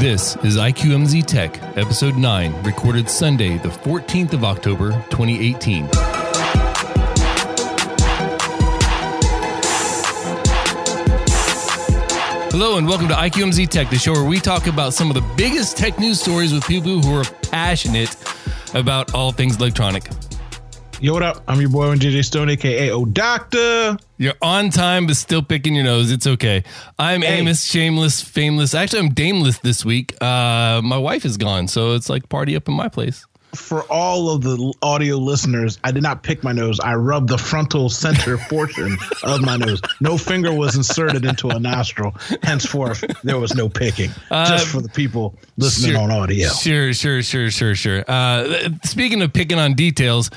This is IQMZ Tech, Episode 9, recorded Sunday, the 14th of October, 2018. Hello, and welcome to IQMZ Tech, the show where we talk about some of the biggest tech news stories with people who are passionate about all things electronic. Yo, what up? I'm your boy JJ Stone, aka O Doctor. You're on time, but still picking your nose. It's okay. I'm Hey. Amos, shameless, fameless. Actually, I'm dameless this week. Uh, my wife is gone, so it's like party up in my place. For all of the audio listeners, I did not pick my nose. I rubbed the frontal center portion of my nose. No finger was inserted into a nostril. Henceforth, there was no picking. Just for the people listening Sure. on audio. Sure, sure, sure, sure, sure. Uh, speaking of picking on details,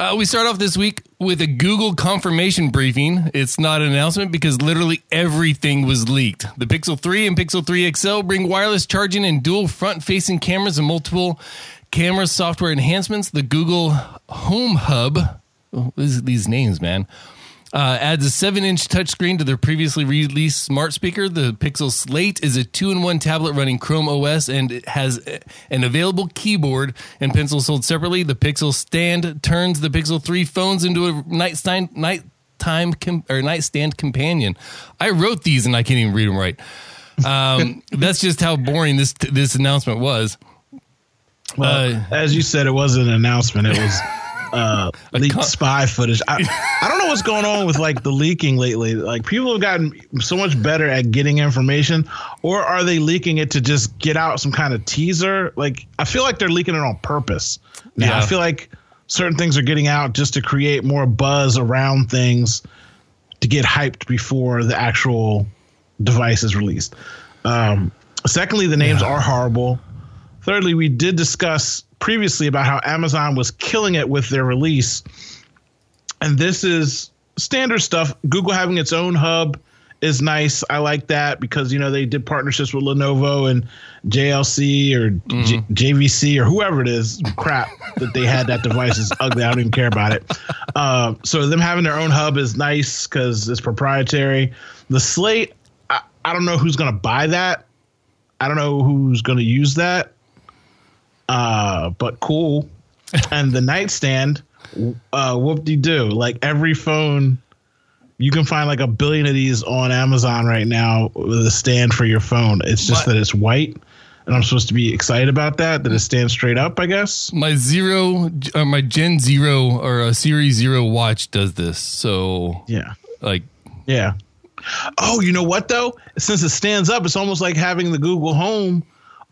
uh, we start off this week with a Google confirmation briefing. It's not an announcement because literally everything was leaked. The Pixel 3 and Pixel 3 XL bring wireless charging and dual front facing cameras and multiple camera software enhancements. The Google Home Hub, oh, these, these names, man. Uh, adds a 7 inch touchscreen to their previously released smart speaker. The Pixel Slate is a two in one tablet running Chrome OS and it has an available keyboard and pencil sold separately. The Pixel Stand turns the Pixel 3 phones into a nightstand, nighttime com- or nightstand companion. I wrote these and I can't even read them right. Um, that's just how boring this this announcement was. Well, Uh, as you said, it wasn't an announcement. It was uh, leaked con- spy footage. I, I don't know what's going on with like the leaking lately. Like people have gotten so much better at getting information, or are they leaking it to just get out some kind of teaser? Like I feel like they're leaking it on purpose. Now Yeah. I feel like certain things are getting out just to create more buzz around things to get hyped before the actual device is released. Um, secondly, the names are horrible. Thirdly, we did discuss previously about how Amazon was killing it with their release. And this is standard stuff. Google having its own hub is nice. I like that because, you know, they did partnerships with Lenovo and JLC or J- JVC or whoever it is. Crap that they had that device is ugly. I don't even care about it. Um, so them having their own hub is nice because it's proprietary. The Slate, I, I don't know who's going to buy that. I don't know who's going to use that. Uh, but cool. and the nightstand, uh, whoop de doo. Like every phone, you can find like a billion of these on Amazon right now with a stand for your phone. It's just What? that it's white. And I'm supposed to be excited about that, that it stands straight up, I guess. My zero, uh, my Gen Zero or a Series Zero watch does this. So Yeah. like Yeah. Oh, you know what though? Since it stands up, it's almost like having the Google Home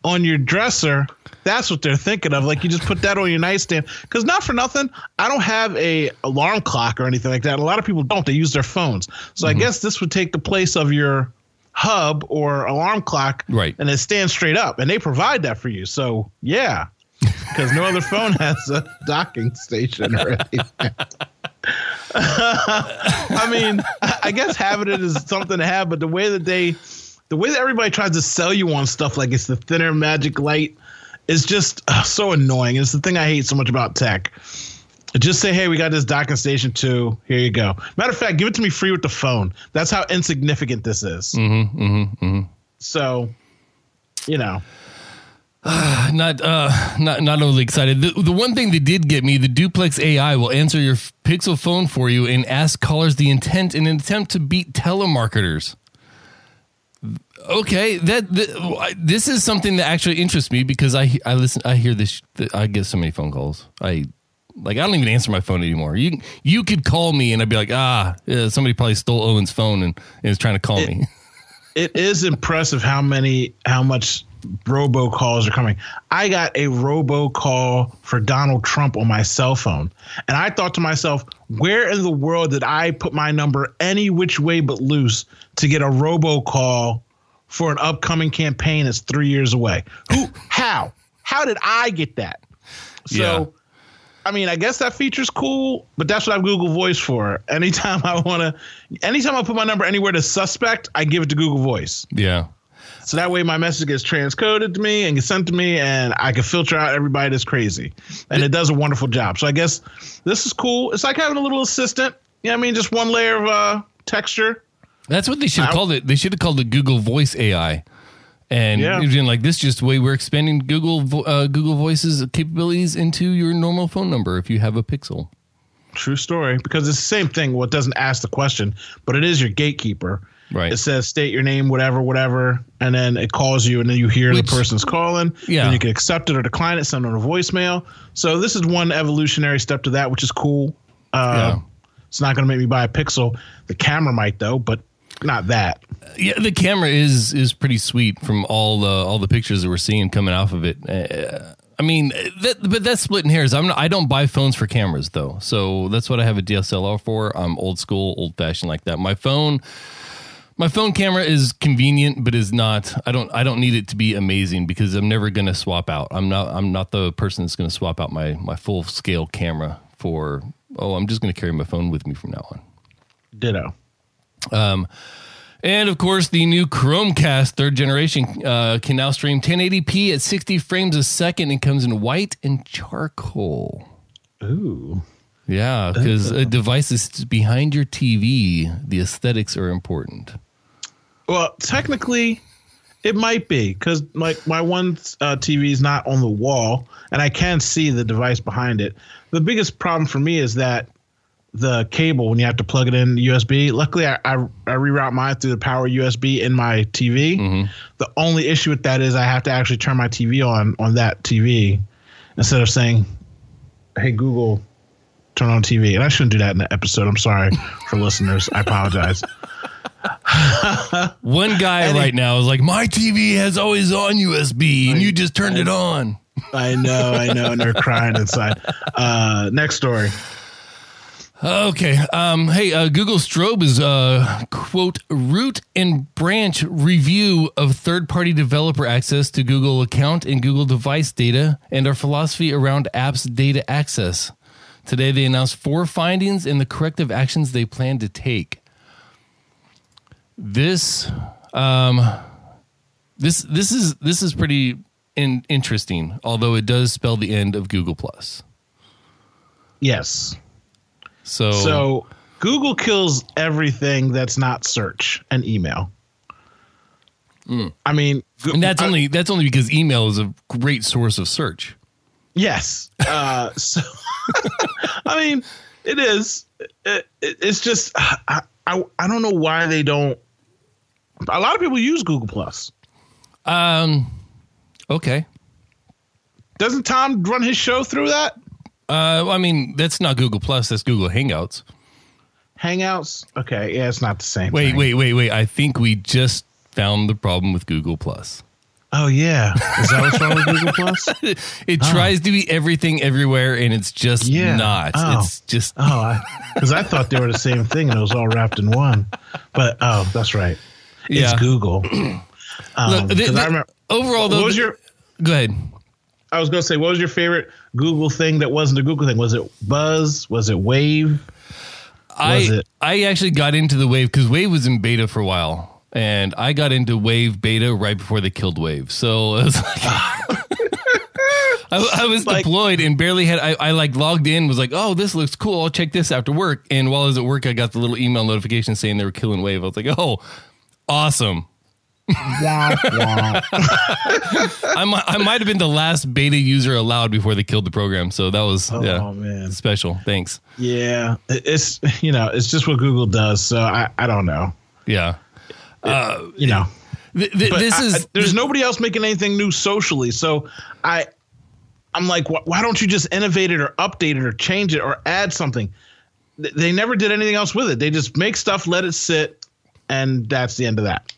on your dresser. That's what they're thinking of. Like you just put that on your nightstand. Because not for nothing, I don't have a alarm clock or anything like that. A lot of people don't. They use their phones. So I mm-hmm. guess this would take the place of your hub or alarm clock. Right. And it stands straight up, and they provide that for you. So yeah. Because no other phone has a docking station or anything. I mean, I guess having it is something to have, but the way that they, the way that everybody tries to sell you on stuff like it's the thinner magic light is just uh, so annoying. It's the thing I hate so much about tech. Just say, hey, we got this docking station too. Here you go. Matter of fact, give it to me free with the phone. That's how insignificant this is. So, you know, not uh not not overly excited. The, the one thing that did get me, the duplex AI will answer your Pixel phone for you and ask callers the intent in an attempt to beat telemarketers. Okay, that, that this is something that actually interests me because I I listen I hear this I get so many phone calls. I like I don't even answer my phone anymore. You you could call me and I'd be like, "Ah, yeah, somebody probably stole Owen's phone and, and is trying to call me." it is impressive how many how much robo calls are coming. I got a robo call for Donald Trump on my cell phone. And I thought to myself, where in the world did I put my number any which way but loose to get a robo call for an upcoming campaign that's 3 years away? Who how? How did I get that? So Yeah. I mean, I guess that feature's cool, but that's what I have Google Voice for. Anytime I want to, anytime I put my number anywhere to suspect, I give it to Google Voice. yeah. So that way my message gets transcoded to me and gets sent to me, and I can filter out everybody that's crazy. And it does a wonderful job. So I guess this is cool. It's like having a little assistant. You know I mean? Just one layer of uh, texture. That's what they should have called it. They should have called it Google Voice AI. And Yeah. you're like this, just the way we're expanding Google uh, Google Voice's capabilities into your normal phone number if you have a Pixel. True story. Because it's the same thing. Well, it doesn't ask the question, but it is your gatekeeper. Right. It says state your name, whatever, whatever, and then it calls you, and then you hear Which- the person's calling. Yeah. And you can accept it or decline it, send it on a voicemail. So this is one evolutionary step to that, which is cool. Uh, Yeah. It's not going to make me buy a Pixel. The camera might though, but not that. Yeah, the camera is is pretty sweet from all the all the pictures that we're seeing coming off of it. Uh, I mean, that, but that's splitting hairs. I'm not, I don't buy phones for cameras though, so that's what I have a DSLR for. I'm old school, old fashioned like that. My phone, my phone camera is convenient, but is not. I don't I don't need it to be amazing because I'm never going to swap out. I'm not I'm not the person that's going to swap out my my full scale camera for. Oh, I'm just going to carry my phone with me from now on. Ditto. And of course, the new Chromecast third generation uh, can now stream 1080p at 60 frames a second and comes in white and charcoal. Ooh. Yeah, because a device is behind your TV, the aesthetics are important. Well, technically, it might be because like my one uh, TV is not on the wall, and I can see the device behind it. The biggest problem for me is that the cable when you have to plug it in USB. Luckily, I, I, I reroute mine through the power USB in my TV. The only issue with that is I have to actually turn my TV on on that TV instead of saying, "Hey Google." Turn on TV, and I shouldn't do that in the episode. I'm sorry for listeners. I apologize. One guy And right now is like, My TV has always on USB, and you just turned it on. I know, I know, and they're crying inside. Uh, next story. Okay. Um, hey, uh, Google Strobe is uh, quote root and branch review of third-party developer access to Google account and Google device data and our philosophy around apps data access. Today, they announced four findings and the corrective actions they plan to take. This, um, this, this is this is pretty in, interesting. Although it does spell the end of Google Plus. Yes. So, So Google kills everything that's not search and email. I mean. And that's I- only that's only because email is a great source of search. yes. Uh, so I mean, it is. It, it, it's just I, I I don't know why they don't. A lot of people use Google Plus. Um, okay. Doesn't Tom run his show through that? Uh, I mean, that's not Google Plus. That's Google Hangouts. Hangouts. Okay, yeah, it's not the same. Wait, thing. wait, wait, wait. I think we just found the problem with Google Plus. Oh yeah, is that what's wrong with Google Plus? It tries to be everything everywhere, and it's just Yeah. not. Oh. It's just Oh, because I, thought they were the same thing and it was all wrapped in one. But oh, that's right. Yeah. It's Google. Um, Look, the- the- I remember. overall. Though, What was your? Go ahead. I was going to say, what was your favorite Google thing that wasn't a Google thing? Was it Buzz? Was it Wave? I it? I actually got into the Wave because Wave was in beta for a while, and I got into Wave beta right before they killed Wave. So it was like. I, I was Like- deployed and barely had I, I like logged in was like oh this looks cool I'll check this after work and while I was at work I got the little email notification saying they were killing Wave I was like oh awesome Wah, wah. I might I might have been the last beta user allowed before they killed the program so that was Oh yeah man, special thanks yeah. It's you know, it's just what Google does. So I, I don't know. yeah uh, You know, Th- th- this I- is I- there's nobody else making anything new socially. So I, I'm like, wh- why don't you just innovate it or update it or change it or add something? Th- They never did anything else with it. They just make stuff, let it sit, and that's the end of that.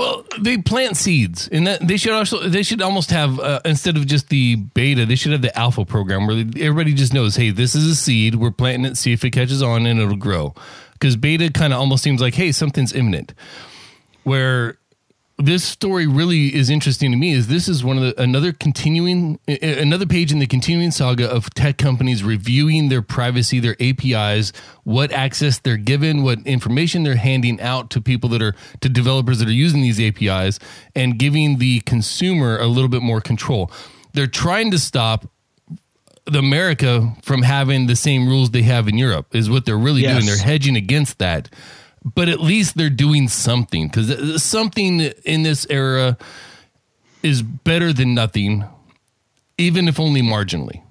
Well, they plant seeds, and that they should also they should almost have uh, instead of just the beta, they should have the alpha program where everybody just knows, hey, this is a seed. We're planting it, see if it catches on, and it'll grow. Because beta kind of almost seems like, hey, something's imminent. Where this story really is interesting to me is this is one of the another continuing another page in the continuing saga of tech companies reviewing their privacy their apis what access they're given what information they're handing out to people that are to developers that are using these apis and giving the consumer a little bit more control they're trying to stop the America from having the same rules they have in Europe is what they're really Yes. doing. They're hedging against that, but at least they're doing something because something in this era is better than nothing, even if only marginally.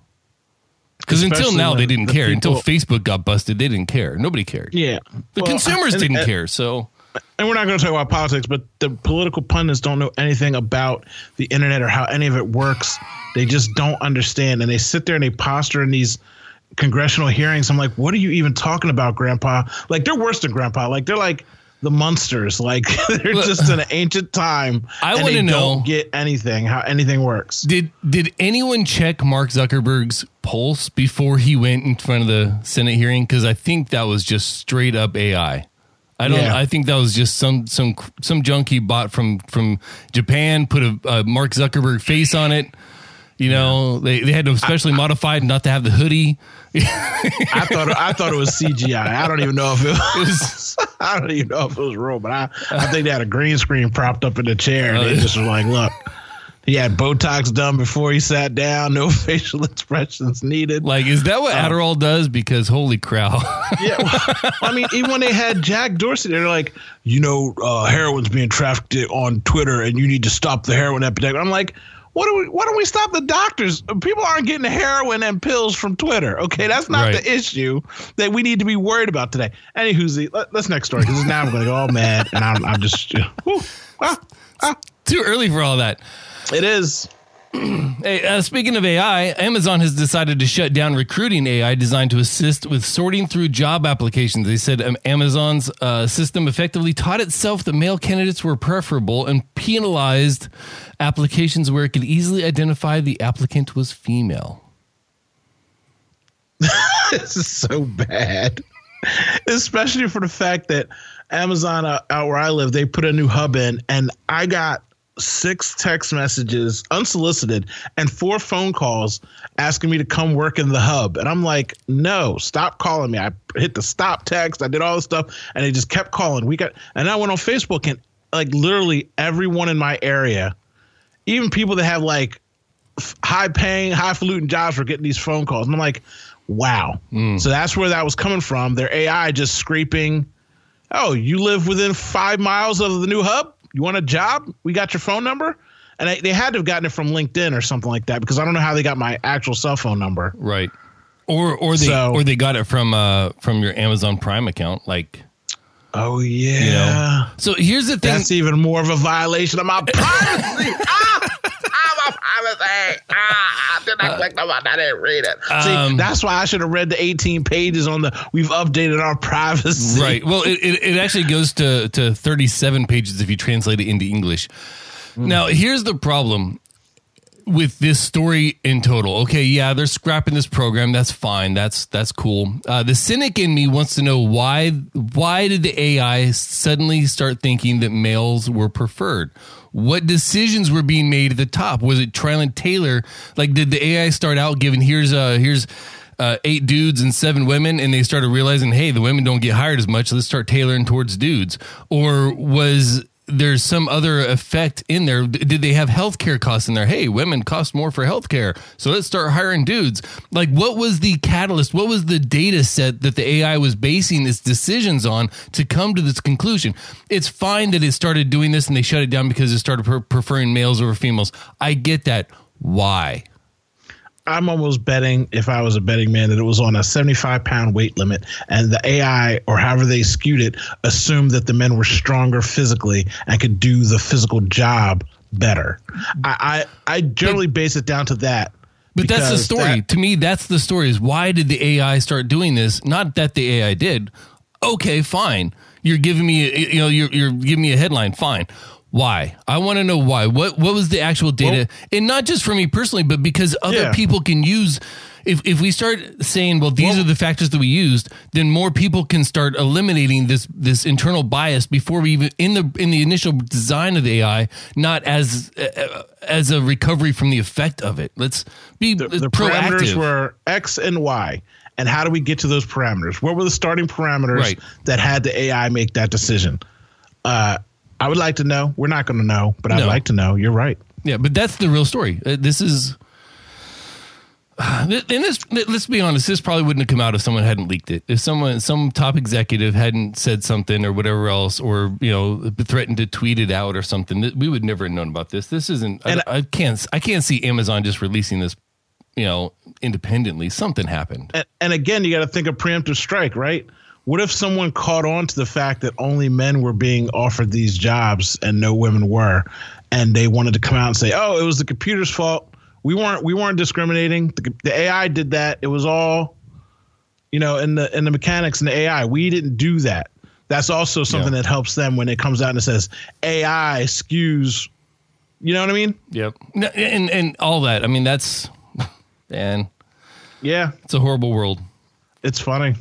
Because until now, they didn't the care. until Facebook got busted, they didn't care. Nobody cared. Yeah. The Well, consumers and- didn't and- care. So and we're not going to talk about politics, but the political pundits don't know anything about the internet or how any of it works. They just don't understand, and they sit there and they posture in these congressional hearings. I'm like, what are you even talking about, Grandpa? Like they're worse than Grandpa. Like they're like the monsters. Like they're Look, just an ancient time. I wanna know- Don't get anything how anything works. did did anyone check Mark Zuckerberg's pulse before he went in front of the Senate hearing? Because I think that was just straight up AI. I don't. Yeah. I think that was just some some some junk he bought from from Japan. Put a, a Mark Zuckerberg face on it. You know, they, they had to especially modified not to have the hoodie. I thought I thought it was CGI. I don't even know if it was. I don't even know if it was real, but I, I think they had a green screen propped up in the chair, and they just was like, "Look, he had Botox done before he sat down. No facial expressions needed." Like, is that what Adderall does? Because holy cow! yeah, well, I mean, even when they had Jack Dorsey, they're like, "You know, uh, heroin's being trafficked on Twitter, and you need to stop the heroin epidemic." I'm like. What do we? Why don't we stop the doctors? People aren't getting heroin and pills from Twitter. Okay, that's not Right. the issue that we need to be worried about today. Anywho, let, let's next story because now I'm going to go all mad and I'm, I'm just. whew, ah, ah. Too early for all that. It is. Hey, uh, speaking of AI, Amazon has decided to shut down recruiting AI designed to assist with sorting through job applications. They said um, Amazon's uh, system effectively taught itself that male candidates were preferable and penalized applications where it could easily identify the applicant was female. this is so bad, especially for the fact that Amazon uh, out where I live, they put a new hub in, and I got six text messages unsolicited and four phone calls asking me to come work in the hub. And I'm like, no, stop calling me. I hit the stop text. I did all this stuff, and they just kept calling. We got, and I went on Facebook, and like literally everyone in my area, even people that have like high paying, highfalutin jobs were getting these phone calls. And I'm like, wow. Hmm. So that's where that was coming from. Their AI just scraping, oh, you live within five miles of the new hub? You want a job? We got your phone number? And I, they had to have gotten it from LinkedIn or something like that because I don't know how they got my actual cell phone number. Right. Or or they So- or they got it from uh from your Amazon Prime account like Oh, yeah. you know. So here's the thing That's even more of a violation of my privacy. ah, my privacy. Ah, I did not click the button. I didn't read it. See, Um, that's why I should have read the 18 pages on the. We've updated our privacy. Right. Well, it, it, it actually goes to, to 37 pages if you translate it into English. Now, here's the problem with this story in total. Okay, yeah, they're scrapping this program. That's fine. That's that's cool. Uh, the cynic in me wants to know why why did the AI suddenly start thinking that males were preferred? What decisions were being made at the top? Was it trial and Taylor? Like, did the AI start out giving here's uh here's uh, eight dudes and seven women, and they started realizing, hey, the women don't get hired as much. Let's start tailoring towards dudes. Or was there's some other effect in there? Did they have healthcare costs in there? Hey, women cost more for healthcare, so let's start hiring dudes. Like, what was the catalyst? What was the data set that the AI was basing its decisions on to come to this conclusion? It's fine that it started doing this and they shut it down because it started pre- preferring males over females. I get that. Why? I'm almost betting, if I was a betting man, that it was on a 75 pound weight limit, and the AI or however they skewed it assumed that the men were stronger physically and could do the physical job better. I I, I generally base it down to that. But that's the story. that- to me, that's the story is why did the AI start doing this? Not that the AI did. Okay, fine. You're giving me, you know, you're, you're giving me a headline. Fine. Why? I want to know why. What what was the actual data? and not just for me personally, but because other Yeah. people can use if if we start saying, well, these Well- are the factors that we used, then more people can start eliminating this this internal bias before we even in the in the initial design of the AI, not as uh, as a recovery from the effect of it. Let's be the, the parameters were X and Y. And how do we get to those parameters? What were the starting parameters Right. that had the AI make that decision? Uh, I would like to know. We're not going to know, but I'd No. like to know. You're right. Yeah, but that's the real story. Uh, this is And this, let's be honest, this probably wouldn't have come out if someone hadn't leaked it. If someone, some top executive hadn't said something or whatever else, or you know, threatened to tweet it out or something, we would never have known about this. This isn't. I, I, can't. I can't see Amazon just releasing this, you know, independently. Something happened. And, and again, you got to think of preemptive strike, right? What if someone caught on to the fact that only men were being offered these jobs and no women were, and they wanted to come out and say, "Oh, it was the computer's fault. We weren't we weren't discriminating. The, the AI did that. It was all, you know, in the in the mechanics and the AI. We didn't do that. That's also something yeah. that helps them when it comes out and it says AI skews. You know what I mean? Yep. And and all that. I mean, that's and yeah, it's a horrible world. It's funny.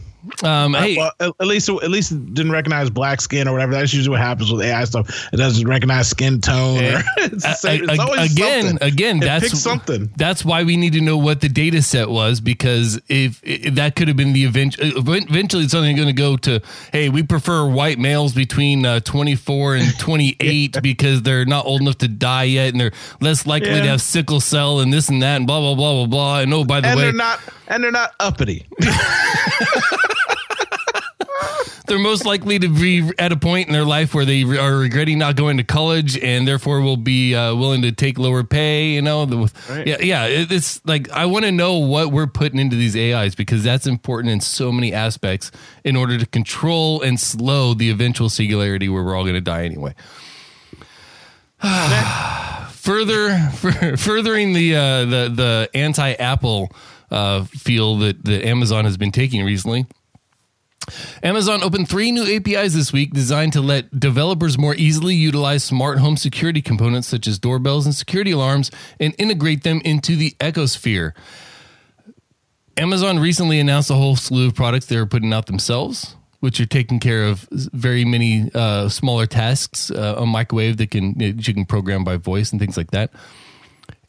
Um, hey, well, at least at least it didn't recognize black skin or whatever. That's usually what happens with AI stuff. It doesn't recognize skin tone. Or, it's same, it's again, something. again, it that's something. That's why we need to know what the data set was because if, if that could have been the event, eventually it's only going to go to hey, we prefer white males between uh, 24 and 28 yeah. because they're not old enough to die yet and they're less likely yeah. to have sickle cell and this and that and blah blah blah blah blah. And oh, by the and way, they're not and they're not uppity. they're most likely to be at a point in their life where they are regretting not going to college and therefore will be uh, willing to take lower pay. You know, the, right. yeah, yeah. It's like I want to know what we're putting into these AIs because that's important in so many aspects in order to control and slow the eventual singularity where we're all going to die anyway. Further, furthering the uh, the the anti Apple uh, feel that that Amazon has been taking recently. Amazon opened three new APIs this week designed to let developers more easily utilize smart home security components such as doorbells and security alarms and integrate them into the Ecosphere. Amazon recently announced a whole slew of products they are putting out themselves, which are taking care of very many uh, smaller tasks uh, on microwave that can that you can program by voice and things like that.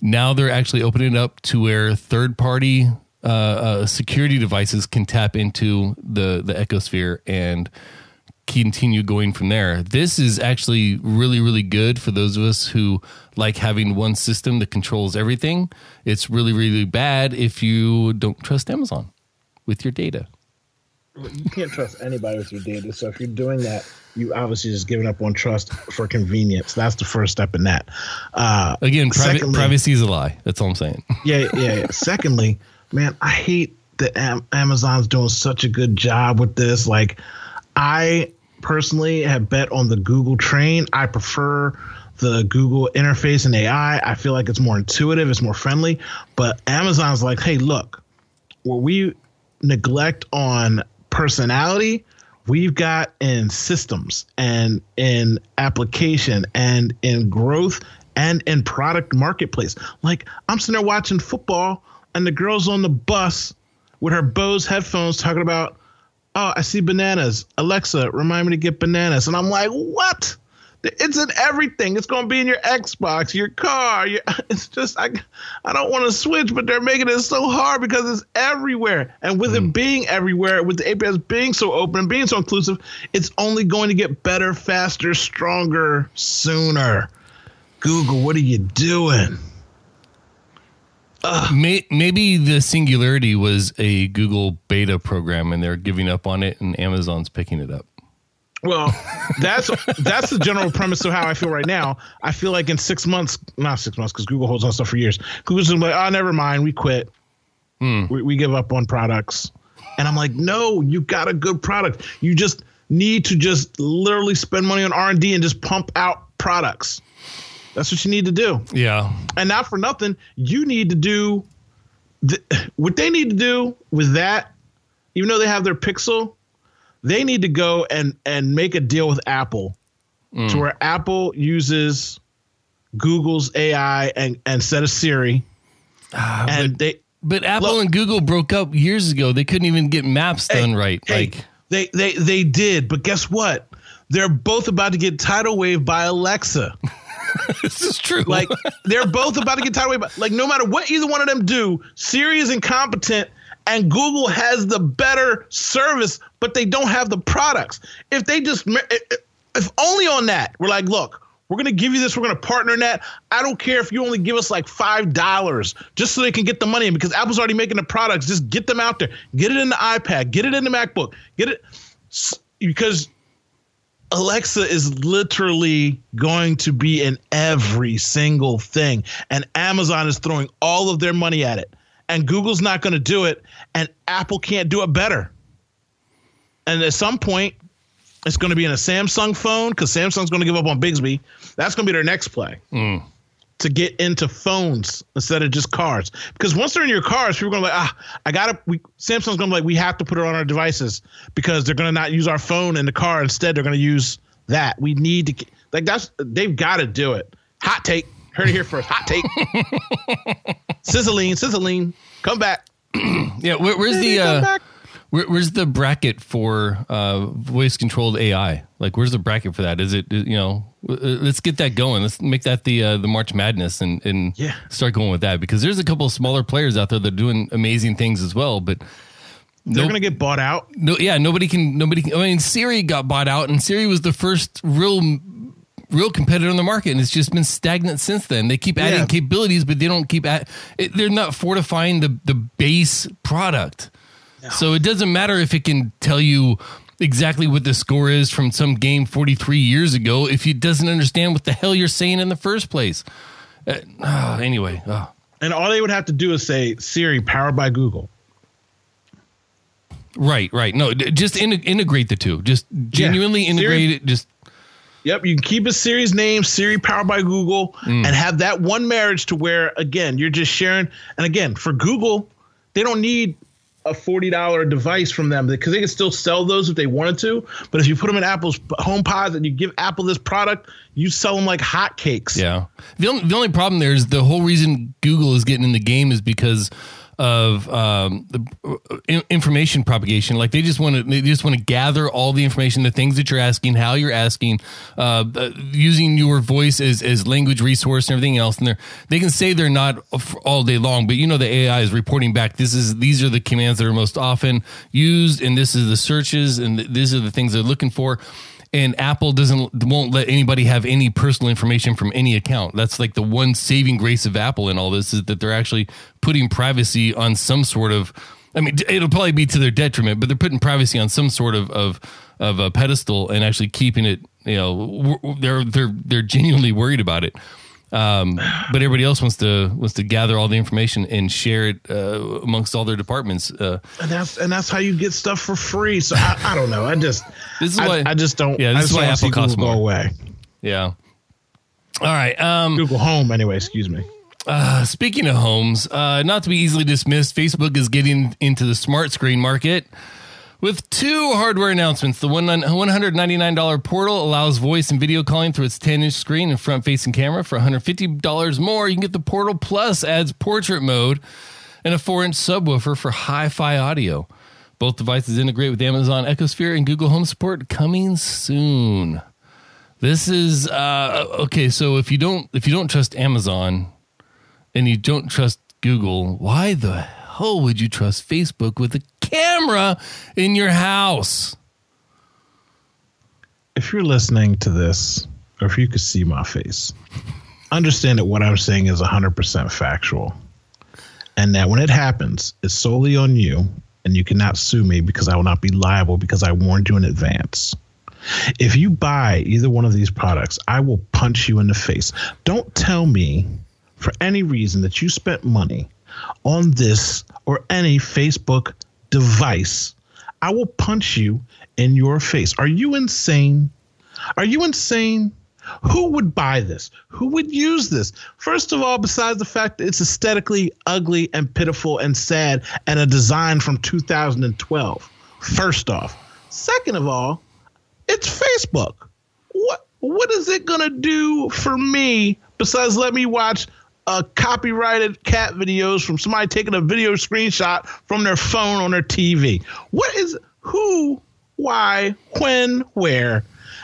Now they're actually opening it up to where third party uh, uh, security devices can tap into the the ecosphere and continue going from there. This is actually really, really good for those of us who like having one system that controls everything. It's really, really bad if you don't trust Amazon with your data. You can't trust anybody with your data. So if you're doing that, you obviously just giving up on trust for convenience. That's the first step in that. Uh, Again, private, privacy is a lie. That's all I'm saying. Yeah, yeah. yeah. secondly, man, I hate that Am- Amazon's doing such a good job with this. Like, I personally have bet on the Google train. I prefer the Google interface and AI. I feel like it's more intuitive, it's more friendly. But Amazon's like, hey, look, where we neglect on personality, we've got in systems and in application and in growth and in product marketplace. Like I'm sitting there watching football and the girl's on the bus with her Bose headphones talking about, oh, I see bananas. Alexa, remind me to get bananas. And I'm like, what? It's in everything. It's going to be in your Xbox, your car. Your, it's just I, I don't want to switch, but they're making it so hard because it's everywhere. And with mm. it hmm. being everywhere, with the APIs being so open and being so inclusive, it's only going to get better, faster, stronger, sooner. Google, what are you doing? May, maybe the singularity was a Google beta program and they're giving up on it and Amazon's picking it up. Well, that's that's the general premise of how I feel right now. I feel like in six months, not six months, because Google holds on stuff for years. Google's like, oh, never mind, we quit. Hmm. We, we give up on products, and I'm like, no, you got a good product. You just need to just literally spend money on R and D and just pump out products. That's what you need to do. Yeah. And not for nothing, you need to do the, what they need to do with that. Even though they have their Pixel, they need to go and and make a deal with Apple mm. to where Apple uses Google's AI and and set a Siri. Uh, and but, they but Apple look, and Google broke up years ago. They couldn't even get maps done right. Hey, like they they they did, but guess what? They're both about to get tidal wave by Alexa. this is true. Like they're both about to get tidal wave. Like no matter what either one of them do, Siri is incompetent and Google has the better service, but they don't have the products. If they just, if only on that, we're like, look, We're going to give you this. We're going to partner in that. I don't care if you only give us like $5 just so they can get the money in because Apple's already making the products. Just get them out there. Get it in the iPad. Get it in the MacBook. Get it because Alexa is literally going to be in every single thing. And Amazon is throwing all of their money at it. And Google's not going to do it. And Apple can't do it better. And at some point, it's going to be in a Samsung phone because Samsung's going to give up on Bixby. That's going to be their next play Mm. To get into phones instead of just cars. Because once they're in your cars, people are going to like, ah, I got to, we, Samsung's going to be like, we have to put it on our devices because they're going to not use our phone in the car. Instead, they're going to use that. We need to, like, that's, they've got to do it. Hot take. Heard it here first. Hot take. Sizzling, sizzling. Come back. Yeah, where, where's the uh, where, where's the bracket for uh, voice controlled AI? Like, where's the bracket for that? Is it you know? uh, Let's get that going. Let's make that the uh, the March Madness and and Yeah. start going with that because there's a couple of smaller players out there that are doing amazing things as well. But They're Nope. going to get bought out. no, yeah, nobody can. Nobody. Can, I mean, Siri got bought out, and Siri was the first real, real competitor on the market, and it's just been stagnant since then. They keep adding Yeah. capabilities, but they don't keep at. It, they're not fortifying the the base product. So it doesn't matter if it can tell you exactly what the score is from some game 43 years ago if he doesn't understand what the hell you're saying in the first place. Uh, ah, anyway, ah. And all they would have to do is say, Siri, powered by Google. right, right. No, d- just in, integrate the two. Just genuinely Siri- integrate it. Just Yep, you can keep a Siri's name, Siri powered by Google, Mm. and have that one marriage to where again you're just sharing. And again, for Google, they don't need a forty dollar device from them because they can still sell those if they wanted to. But if you put them in Apple's home pods and you give Apple this product, you sell them like hotcakes. Yeah. The only, the only problem there is the whole reason Google is getting in the game is because of um, the uh, information propagation. Like they just want to, they just want to gather all the information, the things that you're asking, how you're asking, uh, using your voice as, as language resource and everything else. And they they can say they're not all day long, but you know the AI is reporting back. This is these are the commands that are most often used, and this is the searches, and th- these are the things they're looking for and Apple doesn't won't let anybody have any personal information from any account. That's like the one saving grace of Apple in all this is that they're actually putting privacy on some sort of. I mean, it'll probably be to their detriment, but they're putting privacy on some sort of of of a pedestal and actually keeping it. You know, they're they're they're genuinely worried about it. Um, but everybody else wants to wants to gather all the information and share it uh, amongst all their departments. Uh, and that's and that's how you get stuff for free. So I, I don't know. I just This is I, why- I just don't. Yeah, this I is why Apple costs Google more. Go away. yeah. All right. Um, Google Home anyway. Excuse me. Uh, speaking of homes, uh, not to be easily dismissed, Facebook is getting into the smart screen market with two hardware announcements. The one $199 portal allows voice and video calling through its 10 inch screen and front facing camera. For $150 more, you can get the Portal Plus, adds portrait mode and a 4 inch subwoofer for hi fi audio. Both devices integrate with Amazon Echosphere and Google Home support coming soon. This is uh, okay. So if you don't if you don't trust Amazon, and you don't trust Google, why the hell would you trust Facebook with a camera in your house? if you're listening to this, or if you could see my face, understand that what I'm saying is 100% factual. And that when it happens, it's solely on you, and you cannot sue me because I will not be liable because I warned you in advance. If you buy either one of these products, I will punch you in the face. Don't tell me for any reason that you spent money on this or any Facebook device. I will punch you in your face. Are you insane? Are you insane? Who would buy this? Who would use this? First of all, besides the fact that it's aesthetically ugly and pitiful and sad and a design from 2012. First off. Second of all, it's Facebook. What what is it gonna do for me besides let me watch uh, copyrighted cat videos from somebody taking a video screenshot from their phone on their TV? What is who, why, when, where?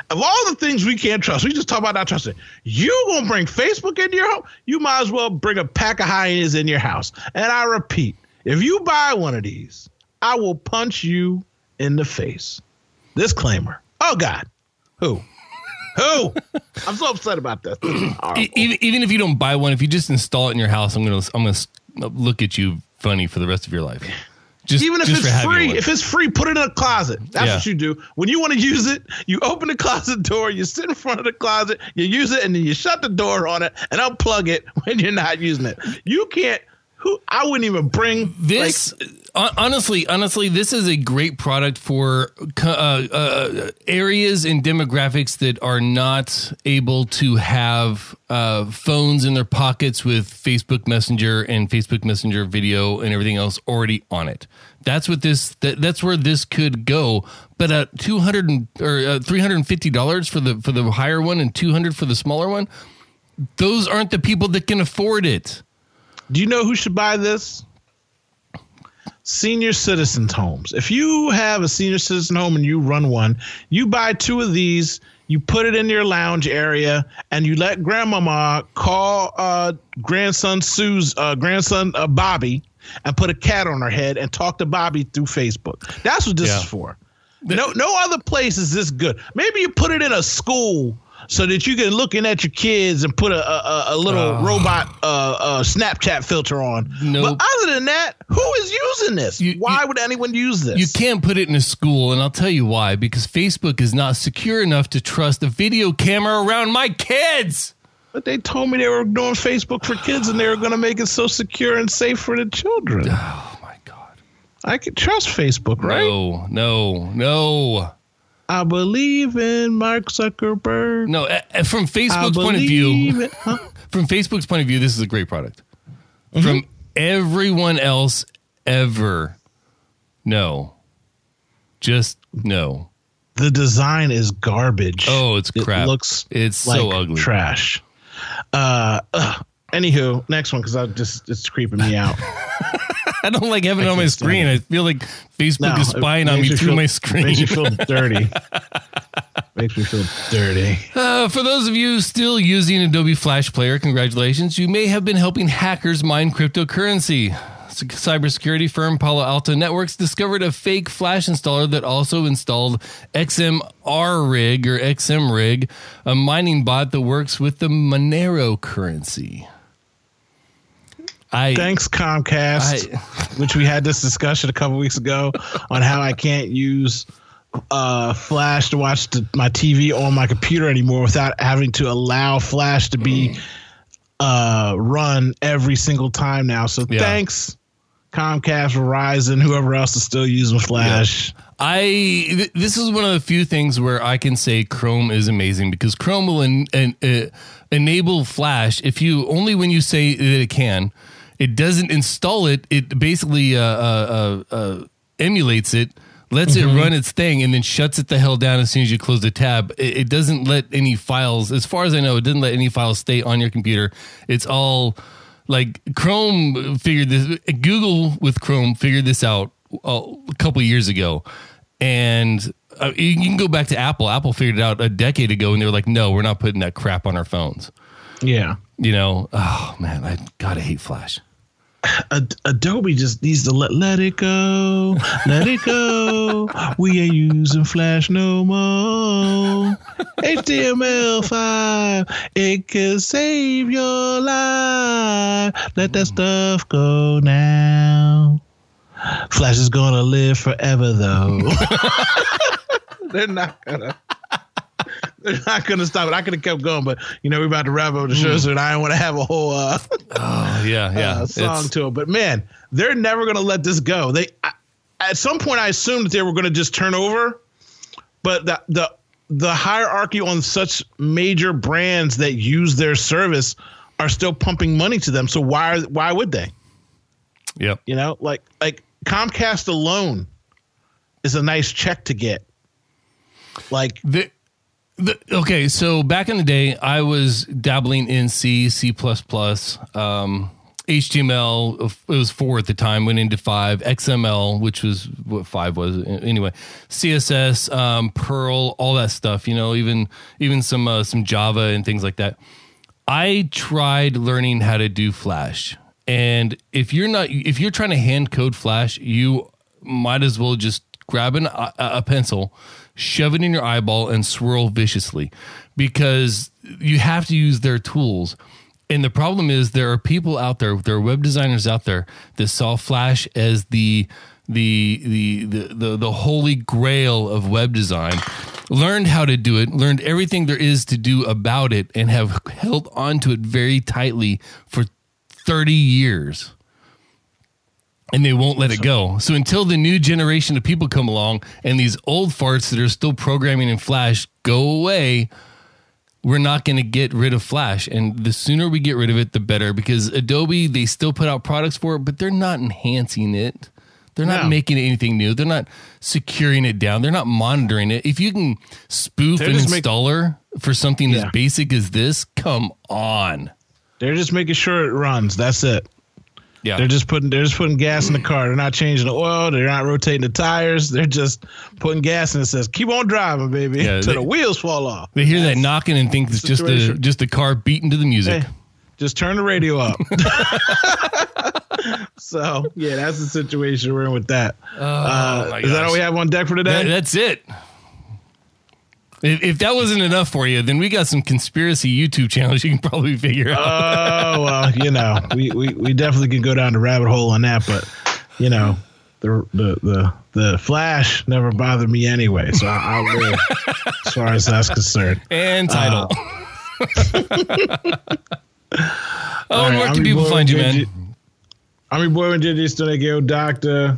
Of all the things we can't trust, we just talk about not trusting. You gonna bring Facebook into your home? You might as well bring a pack of hyenas in your house. And I repeat, if you buy one of these, I will punch you in the face. Disclaimer. Oh God. Who? Who? I'm so upset about this. this even, even if you don't buy one, if you just install it in your house, I'm gonna I'm gonna look at you funny for the rest of your life. Just even if it's free, if it's free, put it in a closet. That's yeah. what you do. When you want to use it, you open the closet door, you sit in front of the closet, you use it, and then you shut the door on it and unplug it when you're not using it. You can't. Who I wouldn't even bring this. Like, honestly, honestly, this is a great product for uh, uh, areas and demographics that are not able to have uh, phones in their pockets with Facebook Messenger and Facebook Messenger video and everything else already on it. That's what this. That, that's where this could go. But at two hundred or uh, three hundred and fifty dollars for the for the higher one and two hundred for the smaller one, those aren't the people that can afford it. Do you know who should buy this? Senior citizens homes. If you have a senior citizen home and you run one, you buy two of these, you put it in your lounge area, and you let grandmama call uh, grandson Sue's uh, grandson uh, Bobby and put a cat on her head and talk to Bobby through Facebook. That's what this yeah. is for. No, no other place is this good. Maybe you put it in a school so that you can looking at your kids and put a a, a little uh, robot uh, uh, Snapchat filter on. Nope. But other than that, who is using this? You, why you, would anyone use this? You can't put it in a school, and I'll tell you why. Because Facebook is not secure enough to trust a video camera around my kids. But they told me they were doing Facebook for kids, and they were going to make it so secure and safe for the children. Oh my god! I can trust Facebook, right? No, no, no. I believe in Mark Zuckerberg. No, from Facebook's point of view, huh? from Facebook's point of view, this is a great product. Mm-hmm. From everyone else ever, no, just no. The design is garbage. Oh, it's crap. It looks it's like so ugly, trash. Uh, ugh. anywho, next one because I just it's creeping me out. I don't like having it on my screen. I feel like Facebook no, is spying on me through feel, my screen. Makes me feel dirty. makes me feel dirty. Uh, for those of you still using Adobe Flash Player, congratulations. You may have been helping hackers mine cryptocurrency. Cybersecurity firm Palo Alto Networks discovered a fake Flash installer that also installed XMR Rig or XM Rig, a mining bot that works with the Monero currency. I, Thanks, Comcast, I, which we had this discussion a couple weeks ago on how I can't use uh, Flash to watch the, my TV on my computer anymore without having to allow Flash to be uh, run every single time now. So yeah. thanks, Comcast, Verizon, whoever else is still using Flash. Yeah. I th- this is one of the few things where I can say Chrome is amazing because Chrome will en- en- uh, enable Flash if you only when you say that it can. It doesn't install it. It basically uh, uh, uh, uh emulates it, lets mm-hmm. it run its thing, and then shuts it the hell down as soon as you close the tab. It, it, doesn't let any files, as far as I know, it doesn't let any files stay on your computer. It's all like Chrome figured this. Google with Chrome figured this out a couple years ago, and uh, you can go back to Apple. Apple figured it out a decade ago, and they were like, "No, we're not putting that crap on our phones." Yeah, you know. Oh man, I gotta hate Flash. Ad- Adobe just needs to let let it go, let it go. we ain't using Flash no more. HTML5, it can save your life. Let that stuff go now. Flash is gonna live forever, though. They're not gonna. They're not gonna stop it. I could have kept going, but you know we're about to wrap up the show, mm. so I don't want to have a whole uh, oh yeah yeah uh, song it's... to it. But man, they're never gonna let this go. They I, at some point I assumed that they were gonna just turn over, but the the the hierarchy on such major brands that use their service are still pumping money to them. So why why would they? Yep. You know, like like Comcast alone is a nice check to get. Like the, the, okay, so back in the day, I was dabbling in C, C++, um, HTML. It was four at the time. Went into five. XML, which was what five was anyway. CSS, um, Perl, all that stuff. You know, even even some uh, some Java and things like that. I tried learning how to do Flash and if you're not, if you're trying to hand code Flash, you might as well just grab an, a, a pencil, shove it in your eyeball, and swirl viciously, because you have to use their tools. And the problem is there are people out there, there are web designers out there that saw Flash as the the the the the, the holy grail of web design, learned how to do it, learned everything there is to do about it, and have held on to it very tightly for 30 years and they won't let it go. So until the new generation of people come along and these old farts that are still programming in Flash go away, we're not going to get rid of Flash. And the sooner we get rid of it, the better because Adobe, they still put out products for it, but they're not enhancing it. They're not No. making anything new. They're not securing it down. They're not monitoring it. If you can spoof They're an just make- installer for something Yeah. as basic as this, come on. They're just making sure it runs. That's it. Yeah. They're just putting they're just putting gas in the car. They're not changing the oil. They're not rotating the tires. They're just putting gas in it says keep on driving, baby, Yeah, they- the wheels fall off. they hear that knocking and think it's just the just a car beating to the music. Hey, just turn the radio up. so yeah, that's the situation we're in with that. uh, Oh, my is that all we have on deck for today? That- that's it. If, if that wasn't enough for you, then we got some conspiracy YouTube channels you can probably figure out. Oh well, you know, we, we, we definitely can go down the rabbit hole on that, but you know, the the the the Flash never bothered me anyway, so I, I'll live as far as that's concerned. and title. Uh, oh, All and right, where can people find you, man? I'm your boy still go doctor.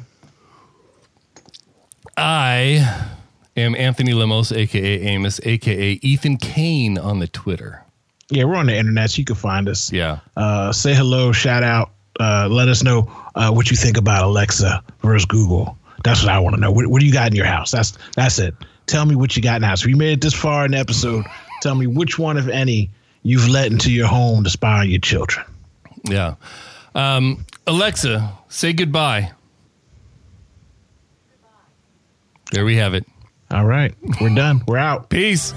I am Anthony Lemos, aka Amos, aka Ethan Kane on the Twitter. Yeah, we're on the internet, so you can find us. Yeah. Uh, say hello, shout out, uh, let us know uh, what you think about Alexa versus Google. That's what I want to know. What, what do you got in your house? That's that's it. Tell me what you got now. So you made it this far in the episode. Tell me which one, if any, you've let into your home to spy on your children. Yeah. Um, Alexa, say goodbye. There we have it. All right. We're done. We're out. Peace.